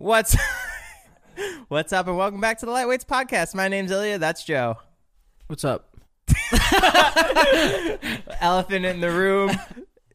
What's What's up and welcome back to the Lightweights podcast. My name's Ilya, that's Joe. What's up? Elephant in the room.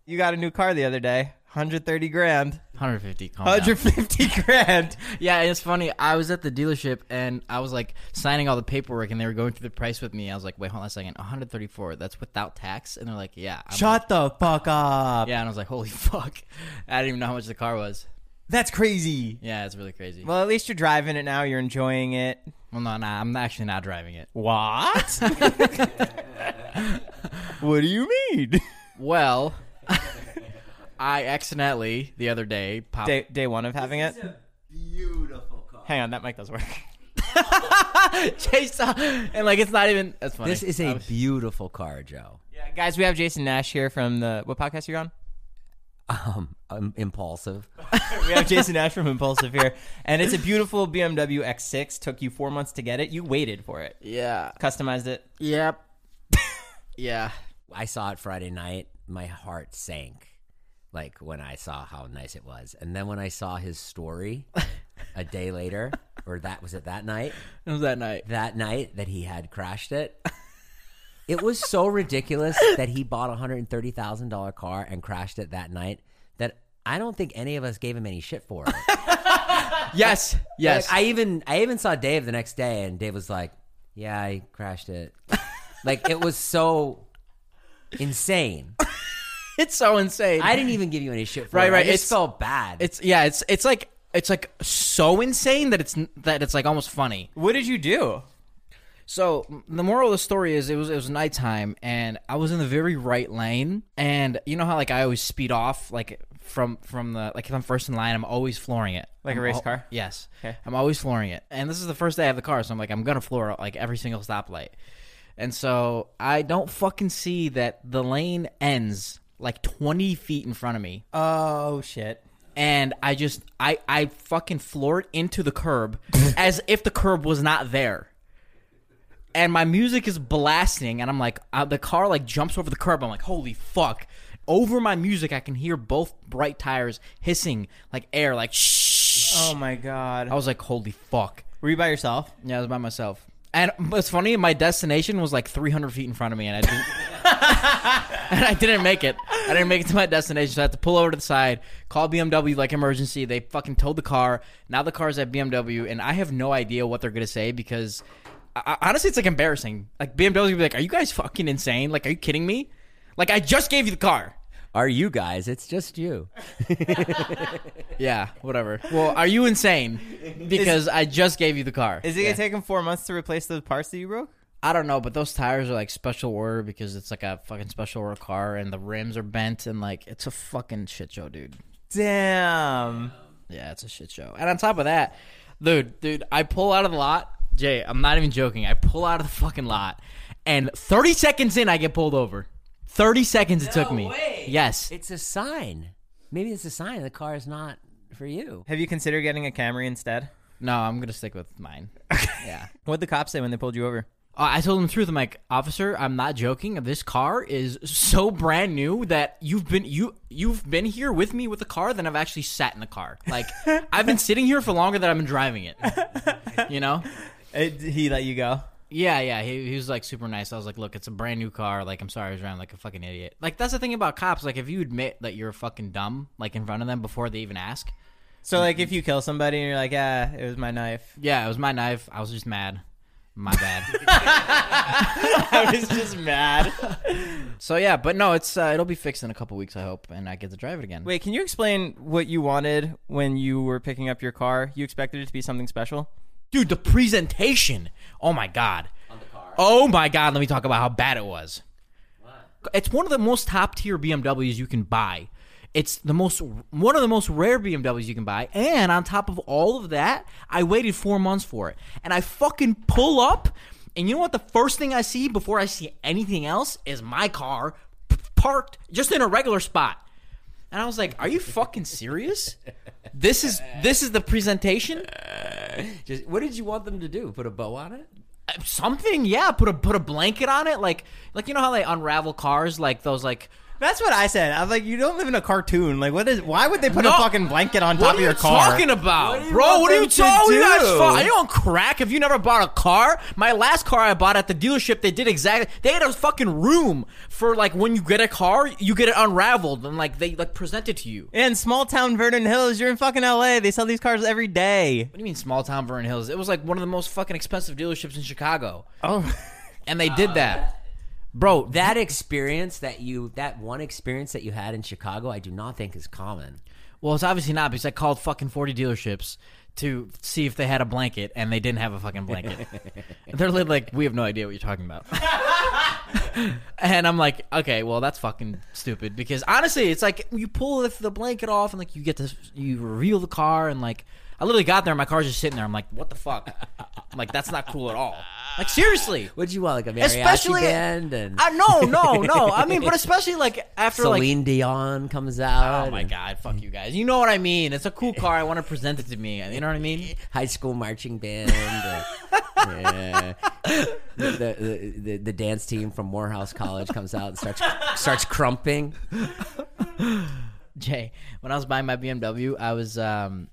You got a new car the other day. 130 grand. 150. Calm down. 150 grand. Yeah, it's funny. I was at the dealership and I was like signing all the paperwork, and they were going through the price with me. I was like, "Wait, hold on a second. 134. That's without tax." And they're like, "Yeah." I'm Shut the fuck up. like, yeah, and I was like, "Holy fuck!" I didn't even know how much the car was. That's crazy. Yeah, it's really crazy. Well, at least you're driving it now. You're enjoying it. Well, no, no, I'm actually not driving it. What? what do you mean? Well, I accidentally the other day popped. Day, day one of having it? Beautiful car. Hang on, that mic does work. Chase, and like it's not even. That's funny. This is I a was- beautiful car, Joe. Yeah, guys, we have Jason Nash here from the what podcast are you're on? Um, I'm impulsive. we have Jason Nash from Impulsive here, and it's a beautiful BMW X6. Took you four months to get it. You waited for it, yeah. customized it. Yep. yeah. I saw it Friday night. My heart sank, like when I saw how nice it was. And then when I saw his story a day later, or that was it that night, It was that night. that night that he had crashed it. It was so ridiculous that he bought a hundred and thirty thousand dollar car and crashed it that night. That I don't think any of us gave him any shit for it. Yes. Yes. Like, I even I even saw Dave the next day, and Dave was like, "Yeah, I crashed it." like it was so insane. it's so insane. I didn't even give you any shit for Right, it. right, I just it's- felt bad. It's yeah. It's it's like it's like so insane that it's that it's like almost funny. What did you do? So the moral of the story is it was it was nighttime and I was in the very right lane and you know how like I always speed off like from from the like if I'm first in line I'm always flooring it Like a I'm race al- car? Yes. Okay. I'm always flooring it and this is the first day I have the car so I'm like I'm gonna floor like every single stoplight and so I don't fucking see that the lane ends like 20 feet in front of me Oh shit! and I just I I fucking floored into the curb as if the curb was not there. And my music is blasting, and I'm like, uh, the car like jumps over the curb. I'm like, holy fuck! Over my music, I can hear both bright tires hissing like air, like shh. Oh my god! I was like, holy fuck! Were you by yourself? Yeah, I was by myself. And it's funny, my destination was like 300 feet in front of me, and I didn't. and I didn't make it. I didn't make it to my destination, so I had to pull over to the side, call BMW like emergency. They fucking towed the car. Now the car's at BMW, and I have no idea what they're gonna say because I, I- honestly, it's like embarrassing. Like BMW's gonna be like, "Are you guys fucking insane? Like, are you kidding me? Like, I just gave you the car." Are you guys? It's just you. Yeah, whatever. Well, are you insane? Because I just gave you the car. Is it Yeah. gonna take him four months to replace the parts that you broke? I don't know, but those tires are like special order because it's like a fucking special order car, and the rims are bent, and like it's a fucking shit show, dude. Damn. Yeah, it's a shit show. And on top of that, dude, dude, I pull out of the lot. Jay, I'm not even joking. I pull out of the fucking lot, and 30 seconds in, I get pulled over. 30 seconds it took me. Yes. It's a sign. Maybe it's a sign the car is not for you. Have you considered getting a Camry instead? No, I'm gonna stick with mine. Yeah. What'd the cops say when they pulled you over? Uh, I told him the truth. I'm like, officer, I'm not joking. This car is so brand new that you've been you you've been here with me with the car than I've actually sat in the car. Like I've been sitting here for longer than I've been driving it. You know? It, he let you go. Yeah, yeah. He, he was like super nice. I was like, look, it's a brand new car. Like, I'm sorry I was driving like a fucking idiot. Like that's the thing about cops. Like if you admit that you're fucking dumb, like in front of them before they even ask. So like, if you kill somebody and you're like, ah, it was my knife. Yeah, it was my knife. I was just mad. My bad. I was just mad. so yeah, but no, it's uh, it'll be fixed in a couple weeks, I hope, and I get to drive it again. Wait, can you explain what you wanted when you were picking up your car? You expected it to be something special. Dude, the presentation. Oh my god. Oh my god. Let me talk about how bad it was. What? It's one of the most top tier BMWs you can buy. It's the most one of the most rare BMWs you can buy, and on top of all of that, I waited four months for it, and I fucking pull up, and you know what? The first thing I see before I see anything else is my car parked just in a regular spot, and I was like, "Are you fucking serious? This is this is the presentation." Just, what did you want them to do? Put a bow on it? Uh, something, yeah. Put a put a blanket on it, like like you know how they unravel cars, like those like That's what I said. I was like, you don't live in a cartoon. Like, what is? Why would they put No. a fucking blanket on top What of are your car? talking about, What do you bro? want What are you them to talking? You guys, do? fu- are you on crack? Have you never bought a car? My last car I bought at the dealership, they did exactly. They had a fucking room for like when you get a car, you get it unraveled and like they like present it to you. What In small town Vernon Hills, you're in fucking LA. They sell these cars every day. What do you mean small town Vernon Hills? It was like one of the most fucking expensive dealerships in Chicago, Oh, and they did that, bro. That experience that you, that one experience that you had in Chicago, I do not think is common. Well, it's obviously not because I called fucking 40 dealerships to see if they had a blanket, and they didn't have a fucking blanket. They're like, we have no idea what you're talking about. and I'm like, okay, well, that's fucking stupid because honestly, it's like you pull the, the blanket off and like you get to, you reveal the car, and like, I literally got there, and my car's just sitting there. I'm like, what the fuck? I'm like, that's not cool at all. Like, seriously. What'd you want, like a mariachi Especially, band and I, no, no, no. I mean, but especially like after like Celine Dion comes out? Oh my and god, fuck you guys. You know what I mean. It's a cool car. I want to present it to me. You know what I mean? High school marching band. uh, yeah. the, the, the the dance team from Morehouse College comes out and starts starts crumping. Jay, when I was buying my BMW, I was um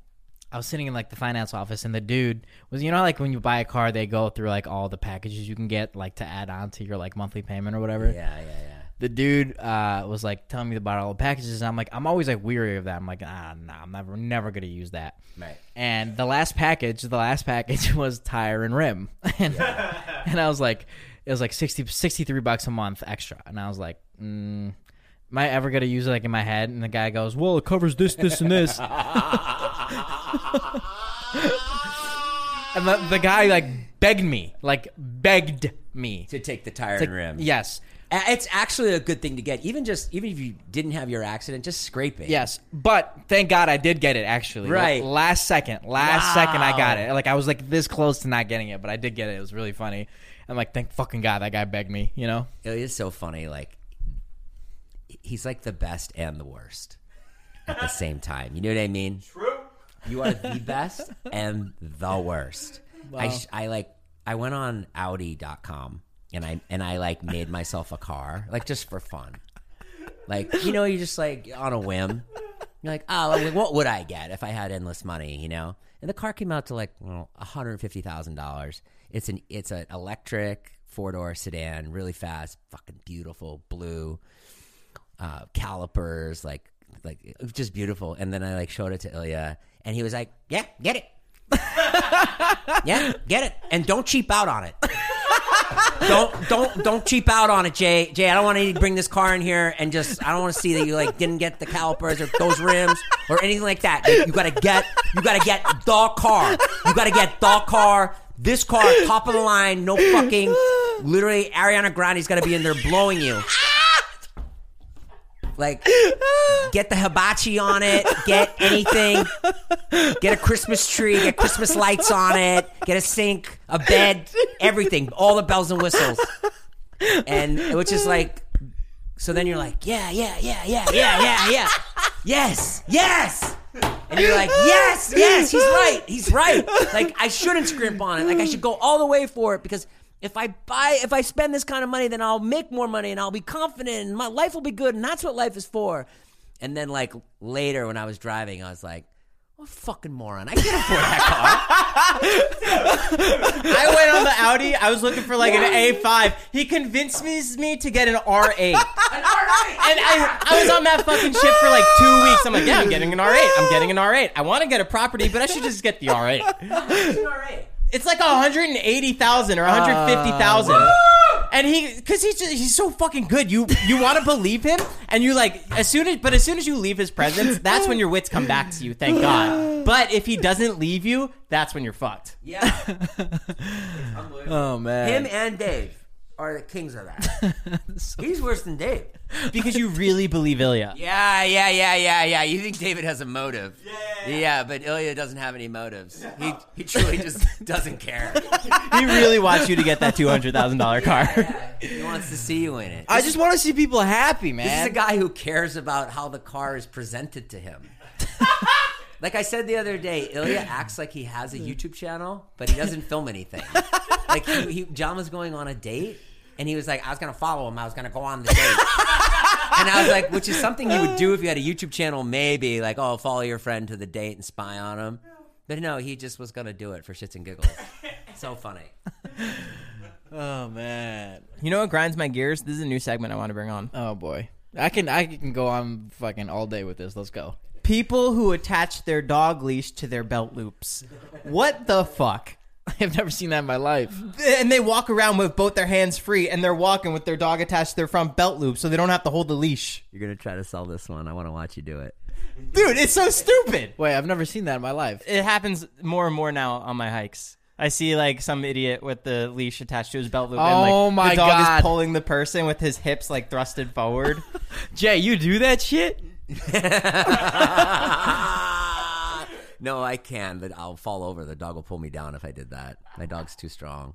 I was sitting in like the finance office and the dude was you know like when you buy a car they go through like all the packages you can get like to add on to your like monthly payment or whatever. Yeah, yeah, yeah. The dude uh, was like telling me about all the packages and I'm like I'm always like weary of that. I'm like ah nah, I'm never never going to use that. Right. And the last package, the last package was tire and rim. and, and I was like, it was like 60, 63 bucks a month extra. And I was like, mm, am I ever going to use it like in my head? And the guy goes, well, it covers this, this, and this. And the, the guy like begged me, like begged me. To take the tire Like, and rim. Yes. A- It's actually a good thing to get. Even just even if you didn't have your accident, just scrape it. Yes, but thank God I did get it. Actually, Right. La- last second, last Wow. second I got it. Like I was like this close to not getting it, but I did get it. It was really funny. I'm like, thank fucking God that guy begged me. You know? It is so funny. Like he's like the best and the worst at the same time. You know what I mean? True. You are the best and the worst. I sh- I like I went on Audi.com and I and I like made myself a car like just for fun. Like you know, you just like on a whim. You're like, oh, like, what would I get if I had endless money? You know, and the car came out to like one hundred fifty thousand dollars. It's an it's an electric four door sedan, really fast, fucking beautiful, blue, uh, calipers, like like it was just beautiful. And then I like showed it to Ilya, and he was like, "Yeah, get it." yeah, get it, and don't cheap out on it. don't don't don't cheap out on it, Jay. Jay, I don't want to bring this car in here and just I don't want to see that you like didn't get the calipers or those rims or anything like that. Like, you gotta get you gotta get the car. You gotta get the car. This car, top of the line, no fucking. Literally, Ariana Grande's gotta be in there blowing you. Like, get the hibachi on it. Get anything. Get a Christmas tree. Get Christmas lights on it. Get a sink, a bed, everything. All the bells and whistles. And which is like, so then you're like, yeah, yeah, yeah, yeah, yeah, yeah, yeah. Yes, yes. And you're like, yes, yes, he's right. He's right. Like, I shouldn't scrimp on it. Like, I should go all the way for it because if I buy, if I spend this kind of money, then I'll make more money and I'll be confident and my life will be good. And that's what life is for. And then, like, later when I was driving, I was like, what a fucking moron. I can't afford that car. I went on the Audi. I was looking for like an A5. He convinced me, to get an R8. An R8. And I, I was on that fucking shit for like two weeks. I'm like, yeah, I'm getting an R8. I'm getting an R8. I want to get a property, but I should just get the R8. It's like 180,000 or 150,000. Uh, and he, because he's just, he's so fucking good. You you want to believe him, and you like as soon as, but as soon as you leave his presence, that's when your wits come back to you. Thank God. But if he doesn't leave you, that's when you're fucked. yeah. Oh man. Him and Dave. Are the kings of that. He's worse than Dave. because you really believe Ilya. Yeah, yeah, yeah, yeah, yeah. You think David has a motive? Yeah, yeah, but Ilya doesn't have any motives. He he truly just doesn't care. He really wants you to get that two hundred thousand dollar car. He wants to see you in it. I just want to see people happy, This is a guy who cares about how the car is presented to him. Like I said the other day, Ilya acts like he has a mm-hmm. YouTube channel, but he doesn't film anything. Like he, he, John was going on a date, and he was like, "I was gonna follow him. I was gonna go on the date." and I was like, which is something you would do if you had a YouTube channel, maybe like, oh, follow your friend to the date and spy on him. But no, he just was gonna do it for shits and giggles. So funny. oh man. You know what grinds my gears? This is a new segment I want to bring on. Oh boy. I can I can go on fucking all day with this. Let's go. People who attach their dog leash to their belt loops. What the fuck? I've never seen that in my life. And they walk around with both their hands free, and they're walking with their dog attached to their front belt loop, so they don't have to hold the leash. You're gonna try to sell this one. I want to watch you do it. Dude, it's so stupid. Wait, I've never seen that in my life. It happens more and more now on my hikes. I see like some idiot with the leash attached to his belt loop, and Oh like my the dog God. is pulling the person with his hips like thrusted forward. Jay, you do that shit? no, I can, but I'll fall over. The dog will pull me down if I did that. My dog's too strong.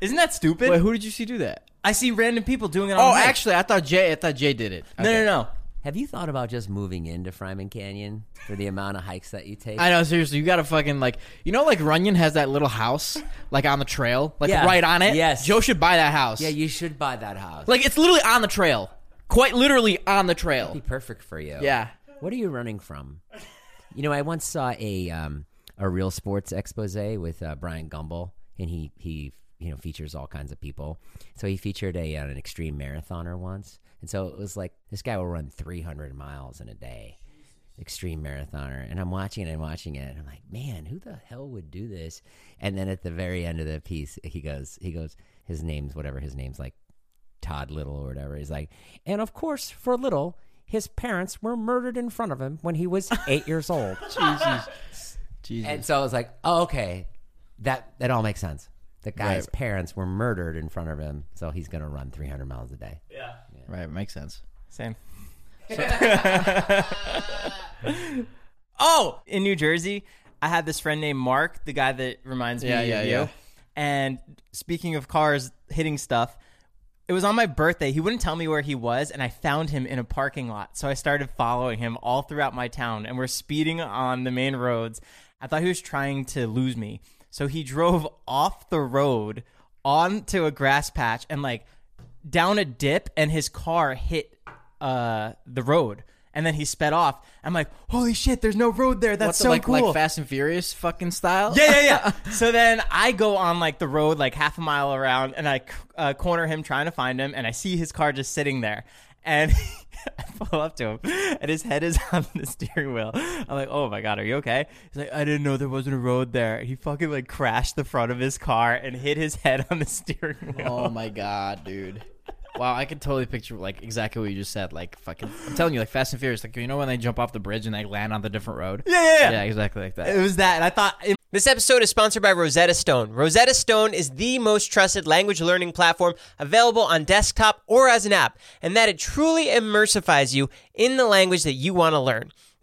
Isn't that stupid? Wait, who did you see do that? I see random people doing it. on Oh, hikes. actually, I thought Jay. I thought Jay did it. no, no, no. Have you thought about just moving into Fryman Canyon for the amount of hikes that you take? I know, seriously, you gotta fucking like, you know, like Runyon has that little house, like on the trail, like Yeah. right on it. Yes. Joe should buy that house. yeah, you should buy that house. like it's literally on the trail, quite literally on the trail. be perfect for you. Yeah. What are you running from? You know, I once saw a um, a real sports expose with uh, Bryant Gumbel, and he he you know features all kinds of people. So he featured a uh, an extreme marathoner once, and so it was like this guy will run 300 miles in a day, extreme marathoner. And I'm watching it and watching it, and I'm like, man, who the hell would do this? And then at the very end of the piece, he goes, he goes, his name's whatever his name's like Todd Little or whatever. He's like, and of course, for Little, his parents were murdered in front of him when he was eight years old. Jesus. Jesus. And so I was like, oh, okay, that that all makes sense. The guy's Right. parents were murdered in front of him, so he's gonna run 300 miles a day. Yeah. Right, it makes sense. Same. oh, in New Jersey, I had this friend named Mark, the guy that reminds me Yeah, of yeah, you. yeah. And speaking of cars hitting stuff, it was on my birthday. He wouldn't tell me where he was, and I found him in a parking lot. So I started following him all throughout my town, and we're speeding on the main roads. I thought he was trying to lose me. So he drove off the road onto a grass patch and like down a dip, and his car hit uh, the road. And then he sped off. I'm like, holy shit, there's no road there. That's What's so like cool. like Fast and Furious fucking style? Yeah, yeah, yeah. so then I go on like the road, like half a mile around, and I uh, corner him trying to find him, and I see his car just sitting there. And I pull up to him, and his head is on the steering wheel. I'm like, "Oh my god, are you okay?" He's like, "I didn't know there wasn't a road there." He fucking like crashed the front of his car and hit his head on the steering wheel. Oh my god, dude. Wow, I could totally picture like exactly what you just said. Like fucking, I'm telling you, like Fast and Furious. Like you know when they jump off the bridge and they land on the different road. Yeah, yeah, yeah. Yeah, exactly like that. It was that, and I thought it- This episode is sponsored by Rosetta Stone. Rosetta Stone is the most trusted language learning platform available on desktop or as an app, and that it truly immersifies you in the language that you want to learn.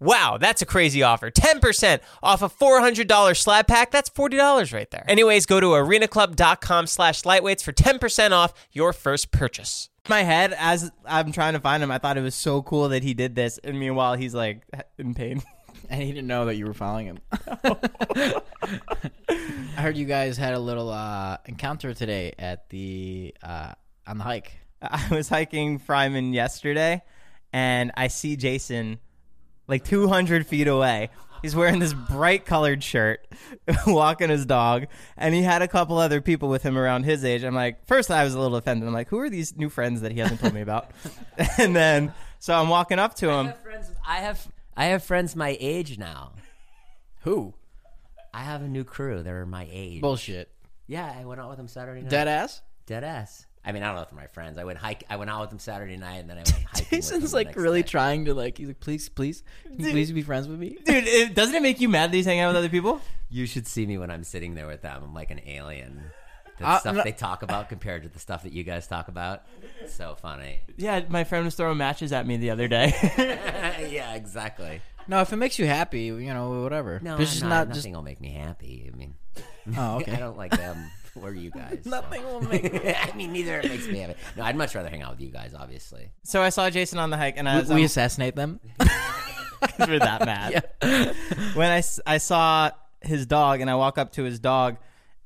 Wow, that's a crazy offer. 10% off a $400 slab pack. That's $40 right there. Anyways, go to arenaclub.com slash lightweights for 10% off your first purchase. my head as I'm trying to find him. I thought it was so cool that he did this, and meanwhile he's like in pain. And he didn't know that you were following him. I heard you guys had a little uh, encounter today at the uh, on the hike. I was hiking Fryman yesterday, and I see Jason like 200 feet away. He's wearing this bright colored shirt, walking his dog, and he had a couple other people with him around his age. I'm like, first I was a little offended. I'm like, who are these new friends that he hasn't told me about? and then so I'm walking up to him. I him. have friends. I have I have friends my age now. Who? I have a new crew. They're my age. Bullshit. Yeah, I went out with them Saturday night. Dead ass. Dead ass. I mean, I don't know if they're my friends. I went hike. I went out with them Saturday night, and then I went hiking. with them Jason's the like next really day. trying to like. He's like, please, please, can you please be friends with me. Dude, it, doesn't it make you mad that he's hanging out with other people? You should see me when I'm sitting there with them. I'm like an alien. The Uh, stuff no- they talk about compared to the stuff that you guys talk about. So funny. Yeah, my friend was throwing matches at me the other day. yeah, exactly. No, if it makes you happy, you know, whatever. No, But it's just not, not nothing just. will make me happy. I mean, Oh, okay. I don't like them or you guys. so. Nothing will make. I mean, neither it makes me happy. No, I'd much rather hang out with you guys, obviously. so I saw Jason on the hike, and I was like we um, assassinate them. we're that mad. when I, I saw his dog and I walk up to his dog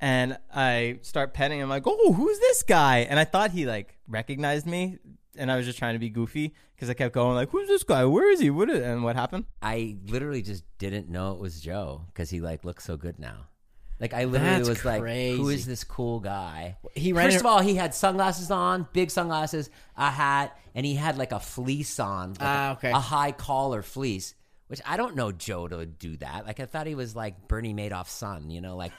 and I start petting him like, "Oh, who's this guy?" And I thought he like recognized me and I was just trying to be goofy because I kept going like, "Who's this guy? Where is he? What is-" and what happened? I literally just didn't know it was Joe because he like looks so good now. Like I literally That's was like, who is this cool guy?" He ran First in- of all, he had sunglasses on, big sunglasses, a hat, and he had like a fleece on, like Ah, a- okay. a high collar fleece. Which I don't know Joe to do that. Like I thought he was like Bernie Madoff's son. You know, like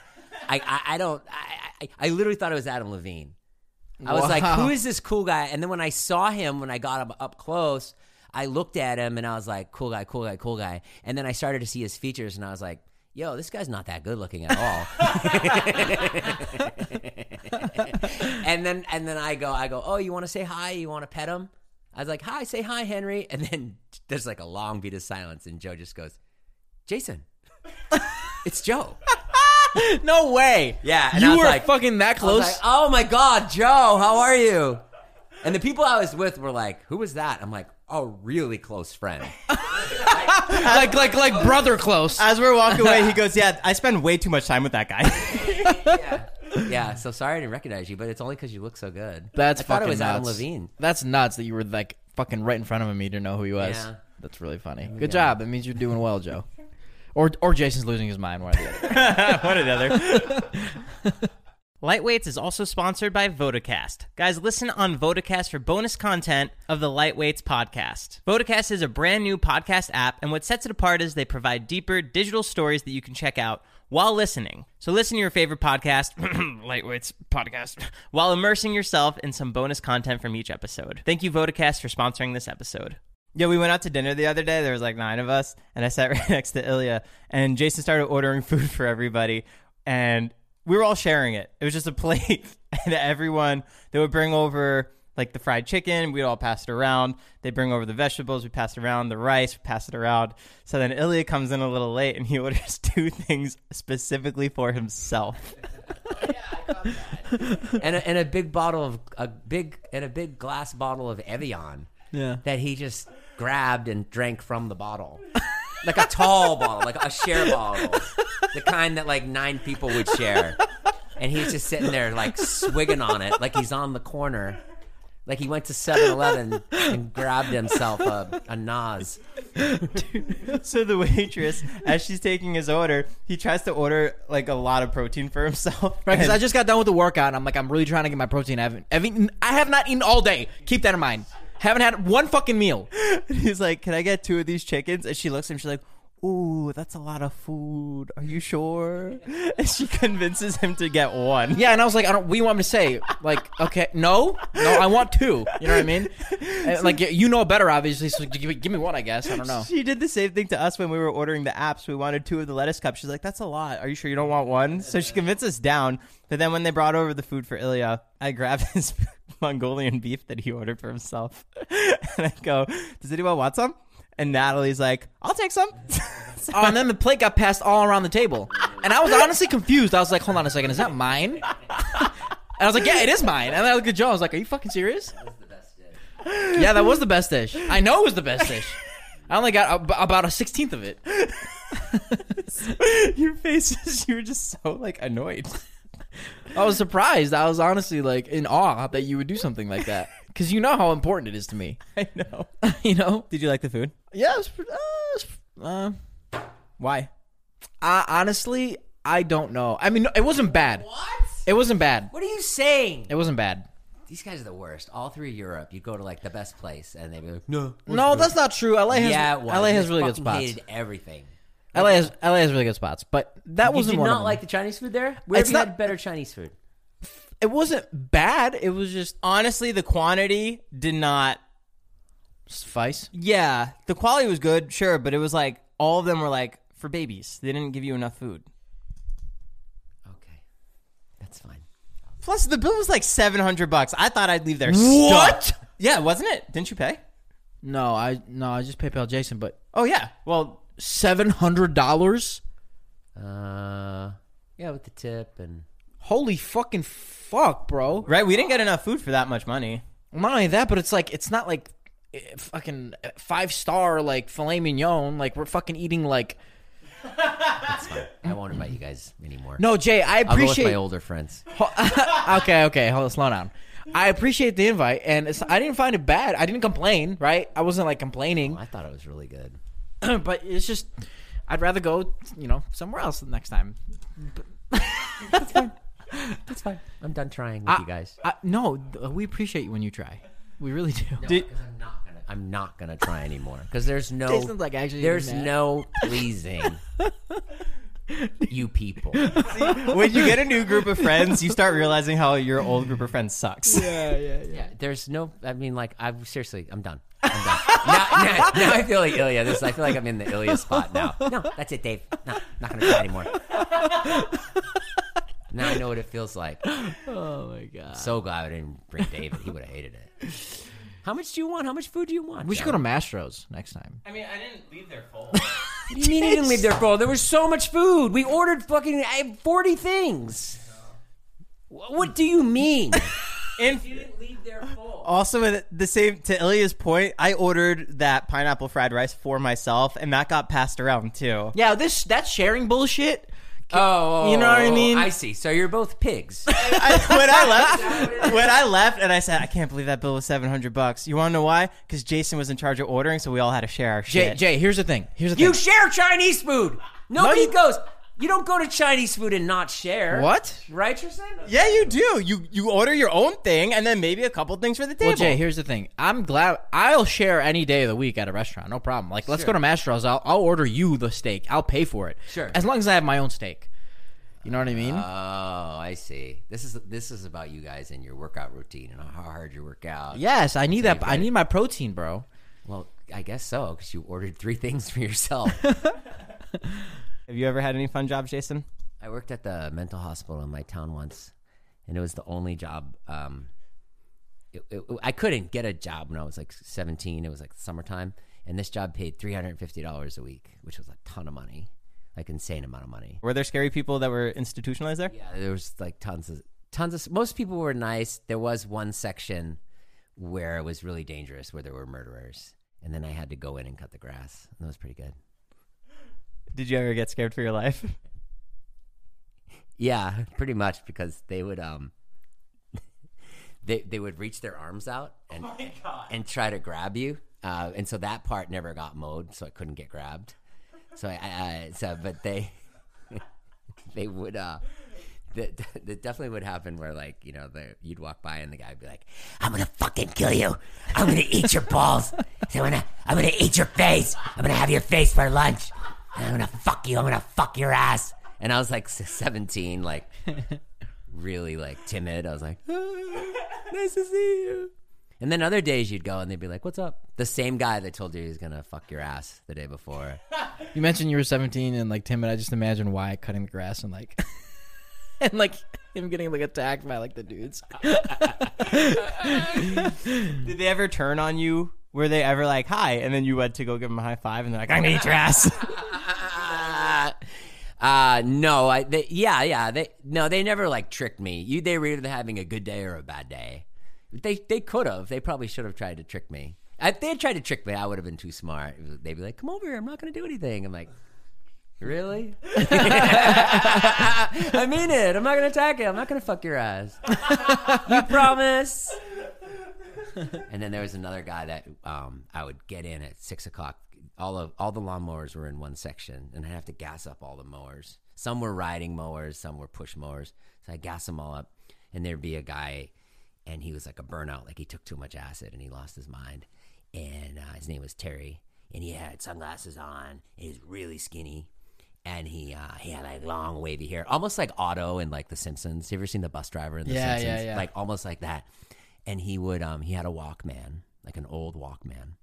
I I, I don't I, I I literally thought it was Adam Levine. I was like, who is this cool guy? And then when I saw him, when I got him up close, I looked at him and I was like, cool guy, cool guy, cool guy. And then I started to see his features and I was like, yo, this guy's not that good looking at all. and then and then I go, I go, oh, you want to say hi? You want to pet him? I was like, hi, say hi, Henry. And then there's like a long beat of silence, and Joe just goes, Jason, it's Joe. no way. Yeah, and I you was were like- fucking that I was close. like, oh my God, Joe, how are you? And the people I was with were like, who was that? I'm like, a really close friend. like, like, like brother close. As we're walking away, he goes, "Yeah, I spend way too much time with that guy." yeah. Yeah, so sorry I didn't recognize you, but it's only because you look so good. That's I thought fucking it was nuts. Adam Levine. That's nuts that you were like fucking right in front of him. You didn't know who he was. Yeah. That's really funny. Good job. That means you're doing well, Joe. Or or Jason's losing his mind. One or the other. One or the other. Lightweights is also sponsored by Vodacast. Guys, listen on Vodacast for bonus content of the Lightweights podcast. Vodacast is a brand new podcast app, and what sets it apart is they provide deeper digital stories that you can check out while listening. So listen to your favorite podcast, Lightweights podcast, while immersing yourself in some bonus content from each episode. Thank you, Vodacast, for sponsoring this episode. Yeah, we went out to dinner the other day. There was like nine of us, and I sat right next to Ilya. And Jason started ordering food for everybody, and we were all sharing it. It was just a plate, and everyone they would bring over like the fried chicken. We'd all pass it around. They bring over the vegetables. We pass it around. The rice. We pass it around. So then Ilya comes in a little late, and he orders two things specifically for himself. and a, and a big bottle of a big and a big glass bottle of Evian. Yeah. that he just grabbed and drank from the bottle. Like a tall bottle, like a share bottle. The kind that like nine people would share. And he's just sitting there like swigging on it, like he's on the corner. Like he went to 7 Eleven and grabbed himself a, a Nas. So the waitress, as she's taking his order, he tries to order like a lot of protein for himself. Right, because I just got done with the workout, and I'm like, I'm really trying to get my protein. I haven't, I've eaten, I have not eaten all day. Keep that in mind. Haven't had one fucking meal. he's like, "Can I get two of these chickens?" And she looks at him. She's like, "Ooh, that's a lot of food. Are you sure?" And she convinces him to get one. Yeah, and I was like, I don't. What do you want me to say? Like, okay, no, no, I want two. You know what I mean? And, like, you know better, obviously. So give, me- give me one, I guess. I don't know. She did the same thing to us when we were ordering the apps. We wanted two of the lettuce cups. She's like, "That's a lot. Are you sure you don't want one?" So she convinced us down. But then when they brought over the food for Ilya, I grabbed his Mongolian beef that he ordered for himself, and I go, "Does anyone want some?" And Natalie's like, "I'll take some." Oh, and then the plate got passed all around the table, and I was honestly confused. I was like, hold on a second, is that mine? And I was like, yeah, it is mine. And I looked at Joe. I was like, are you fucking serious? Yeah, that was the best dish. I know it was the best dish. I only got ab- about a sixteenth of it. Your faces, you were just so like annoyed. I was surprised. I was honestly like in awe that you would do something like that because you know how important it is to me. I know. you know? Did you like the food? Yeah. It was, uh, it was, uh, Why? I, honestly, I don't know. I mean, it wasn't bad. What? It wasn't bad. What are you saying? It wasn't bad. These guys are the worst. All through Europe, you'd go to like the best place and they'd be like, no. No, that's not true. LA has yeah, it was. LA has You really good fucking spots. hated everything. LA has LA has really good spots, but that Did wasn't Did you one not of them. like the Chinese food there? Where It's have you not- had better Chinese food? it wasn't bad. It was just Honestly, the quantity did not. Suffice. Yeah, the quality was good, sure, but it was like all of them were like for babies. They didn't give you enough food. Okay, that's fine. Plus, the bill was like seven hundred bucks. I thought I'd leave there. What? stuck. Yeah, wasn't it? Didn't you pay? No, I no, I just PayPal Jason, but Oh yeah. Well, seven hundred dollars. Uh, yeah, with the tip and Holy fucking fuck, bro! right. We didn't get enough food for that much money. Not only that, but it's like it's not like Eh, fucking eh, five star like filet mignon. Like we're fucking eating like that's fine. I won't invite you guys anymore. no, Jay. I I'll go with appreciate. my older friends. okay, okay, hold on, slow down. I appreciate the invite, and it's, I didn't find it bad. I didn't complain, right? I wasn't like complaining, oh, I thought it was really good. but it's just I'd rather go, you know, somewhere else next time. That's fine. That's fine. I'm done trying with you guys. I, no, th- we appreciate you when you try. We really do. Did- Because I'm not gonna. I'm not gonna try anymore. Because there's no. Jason's like actually there's eating no pleasing you people. when you get a new group of friends, you start realizing how your old group of friends sucks. Yeah, yeah, yeah. Yeah, there's no. I mean, like, I seriously, I'm done. I'm done. now, now, now I feel like Ilya. This, I feel like I'm in the Ilya spot now. No, that's it, Dave. No, not gonna try anymore. now I know what it feels like. Oh my god. So glad I didn't bring David. He would have hated it. How much do you want? How much food do you want? We should go to Mastro's next time. I mean, I didn't leave there full. What do you mean you didn't leave there full? There was so much food. We ordered fucking uh, forty things. Wh- What do you mean? and you didn't leave there full. also, with the same to Ilya's point, I ordered that pineapple fried rice for myself, and that got passed around too. Yeah, this that's sharing bullshit. Oh, You know what I oh, oh, oh. mean? I see. So you're both pigs. I, when I left, when I left, and I said, I can't believe that bill was seven hundred bucks. You want to know why? Because Jason was in charge of ordering, so we all had to share our Jay, shit. Jay, here's the thing. Here's the thing. You thing. share Chinese food. Nobody you- goes. You don't go to Chinese food and not share. what? Right, Tristan? yeah, you do. You you order your own thing, and then maybe a couple things for the table. Well, Jay, here's the thing. I'm glad I'll share any day of the week at a restaurant. No problem. Like, let's go to Mastro's. I'll, I'll order you the steak. I'll pay for it. Sure. As long as I have my own steak. You know what I mean? Oh, I see. This is this is about you guys and your workout routine and how hard you work out. yes, I need that. I need my protein, bro. Well, I guess so because you ordered three things for yourself. Have you ever had any fun jobs, Jason? I worked at the mental hospital in my town once, and it was the only job. Um, it, it, I couldn't get a job when I was like 17. It was like summertime, and this job paid $350 a week, which was a ton of money. like insane amount of money. Were there scary people that were institutionalized there? Yeah, there was like tons of tons of. Most people were nice. There was one section where it was really dangerous, where there were murderers, and then I had to go in and cut the grass. And that was pretty good. Did you ever get scared for your life? Yeah, pretty much because they would um they they would reach their arms out and and try to grab you. Uh, and so that part never got mowed, so I couldn't get grabbed. So I, I, I so but they they would uh that, that definitely would happen where like you know the you'd walk by and the guy would be like i'm gonna fucking kill you i'm gonna eat your balls i'm gonna i'm gonna eat your face i'm gonna have your face for lunch and i'm gonna fuck you i'm gonna fuck your ass and i was like 17 like really like timid i was like "Ah, nice to see you and then other days you'd go and they'd be like what's up the same guy that told you he was gonna fuck your ass the day before You mentioned you were 17 and like timid. I just imagine why cutting the grass and like and like him getting like attacked by like the dudes. Did they ever turn on you? Were they ever like, hi? And then you went to go give them a high five and they're like, I'm gonna eat your ass. Uh, no, I, they, yeah, yeah, they, no, they never like tricked me. You, they were either having a good day or a bad day. They, they could have, they probably should have tried to trick me. If they had tried to trick me, I would have been too smart. They'd be like, come over here, I'm not going to do anything. I'm like, really? I mean it. I'm not going to attack you. I'm not going to fuck your ass. you promise? and then there was another guy that um, I would get in at six o'clock. All of all the lawnmowers were in one section, and I'd have to gas up all the mowers. Some were riding mowers, some were push mowers. So I gas them all up, and there'd be a guy, and he was like a burnout, like he took too much acid and he lost his mind. And uh, his name was Terry, and he had sunglasses on. And he was really skinny, and he uh, he had like long wavy hair, almost like Otto in like The Simpsons. Have you ever seen the bus driver in The Yeah, yeah, Simpsons? yeah. Like almost like that. And he would um he had a Walkman, like an old Walkman,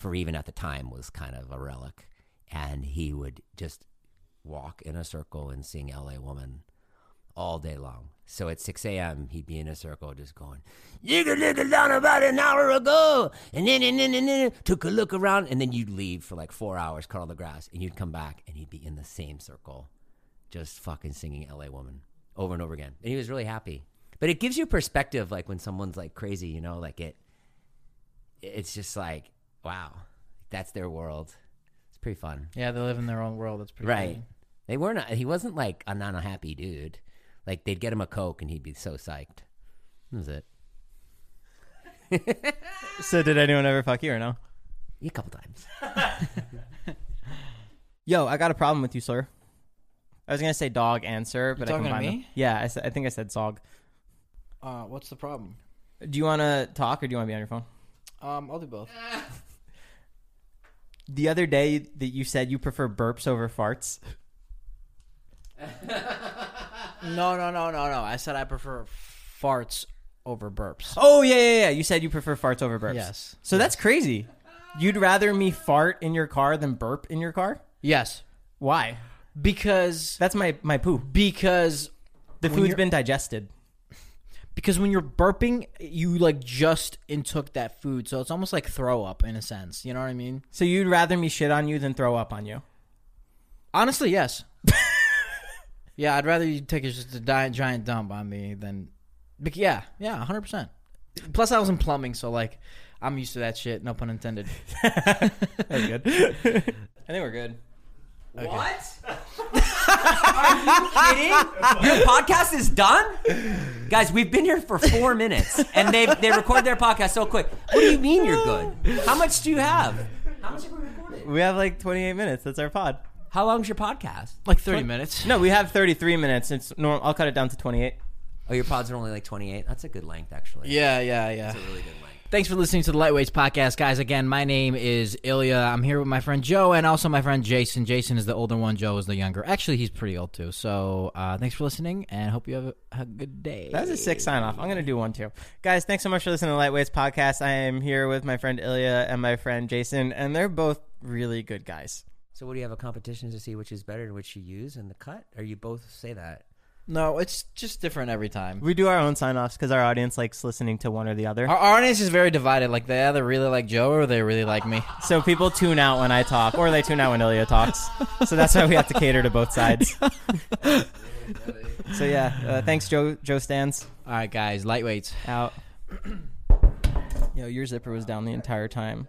for even at the time was kind of a relic. And he would just walk in a circle and sing LA Woman all day long. So at 6 a.m., he'd be in a circle just going, could look down about an hour ago. And then, and then, and then, took a look around. And then you'd leave for like four hours, cut all the grass. And you'd come back and he'd be in the same circle, just fucking singing LA Woman over and over again. And he was really happy. But it gives you perspective, like when someone's like crazy, you know, like it, it's just like, wow, that's their world. It's pretty fun. Yeah, they live in their own world. That's pretty Right. funny. They weren't. He wasn't like a not a happy dude. Like they'd get him a coke and he'd be so psyched. That was it. so did anyone ever fuck you or no? A couple times. Yo, I got a problem with you, sir. I was gonna say dog and sir, but I talking to combined them. me? Yeah, I, said, I think I said zog. Uh, what's the problem? Do you want to talk or do you want to be on your phone? Um, I'll do both. The other day that you said you prefer burps over farts. No, no, no, no, no. I said I prefer farts over burps. Oh yeah, yeah, yeah. You said you prefer farts over burps. Yes. So that's crazy. You'd rather me fart in your car than burp in your car? Yes, Why? because That's my my poo. because The food's you're- been digested. Because when you're burping, you like just intook that food, so it's almost like throw up in a sense. You know what I mean? So you'd rather me shit on you than throw up on you? Honestly, yes. yeah, I'd rather you take just a giant, giant dump on me than. bec- Yeah, yeah, hundred percent. Plus, I was in plumbing, so like, I'm used to that shit. No pun intended. That's good. I think we're good. What? Are you kidding? Your podcast is done, guys. We've been here for four minutes, and they they record their podcast so quick. What do you mean you're good? How much do you have? How much have we recorded? We have like 28 minutes. That's our pod. How long's your podcast? Like thirty minutes. No, we have 33 minutes. It's normal. I'll cut it down to 28. Oh, your pods are only like 28. That's a good length, actually. Yeah, yeah, yeah. That's a really good length. Thanks for listening to the Lightweights podcast, guys. Again, my name is Ilya. I'm here with my friend Joe and also my friend Jason. Jason is the older one. Joe is the younger. Actually, he's pretty old too. So, uh, thanks for listening, and hope you have a, a good day. That was a sick sign off. I'm going to do one too. Guys, thanks so much for listening to the Lightweights Podcast. I am here with my friend Ilya and my friend Jason, and they're both really good guys. So, what do you have a competition to see which is better and which you use in the cut? Or you both say that? No, it's just different every time. We do our own sign offs because our audience likes listening to one or the other. Our, our audience is very divided. Like they either really like Joe or they really like me. So people tune out when I talk, or they tune out when Ilya talks. So that's why we have to cater to both sides. so yeah, uh, thanks, Joe. Joe stands All right, guys, lightweights. out. Yo, your zipper was down the entire time.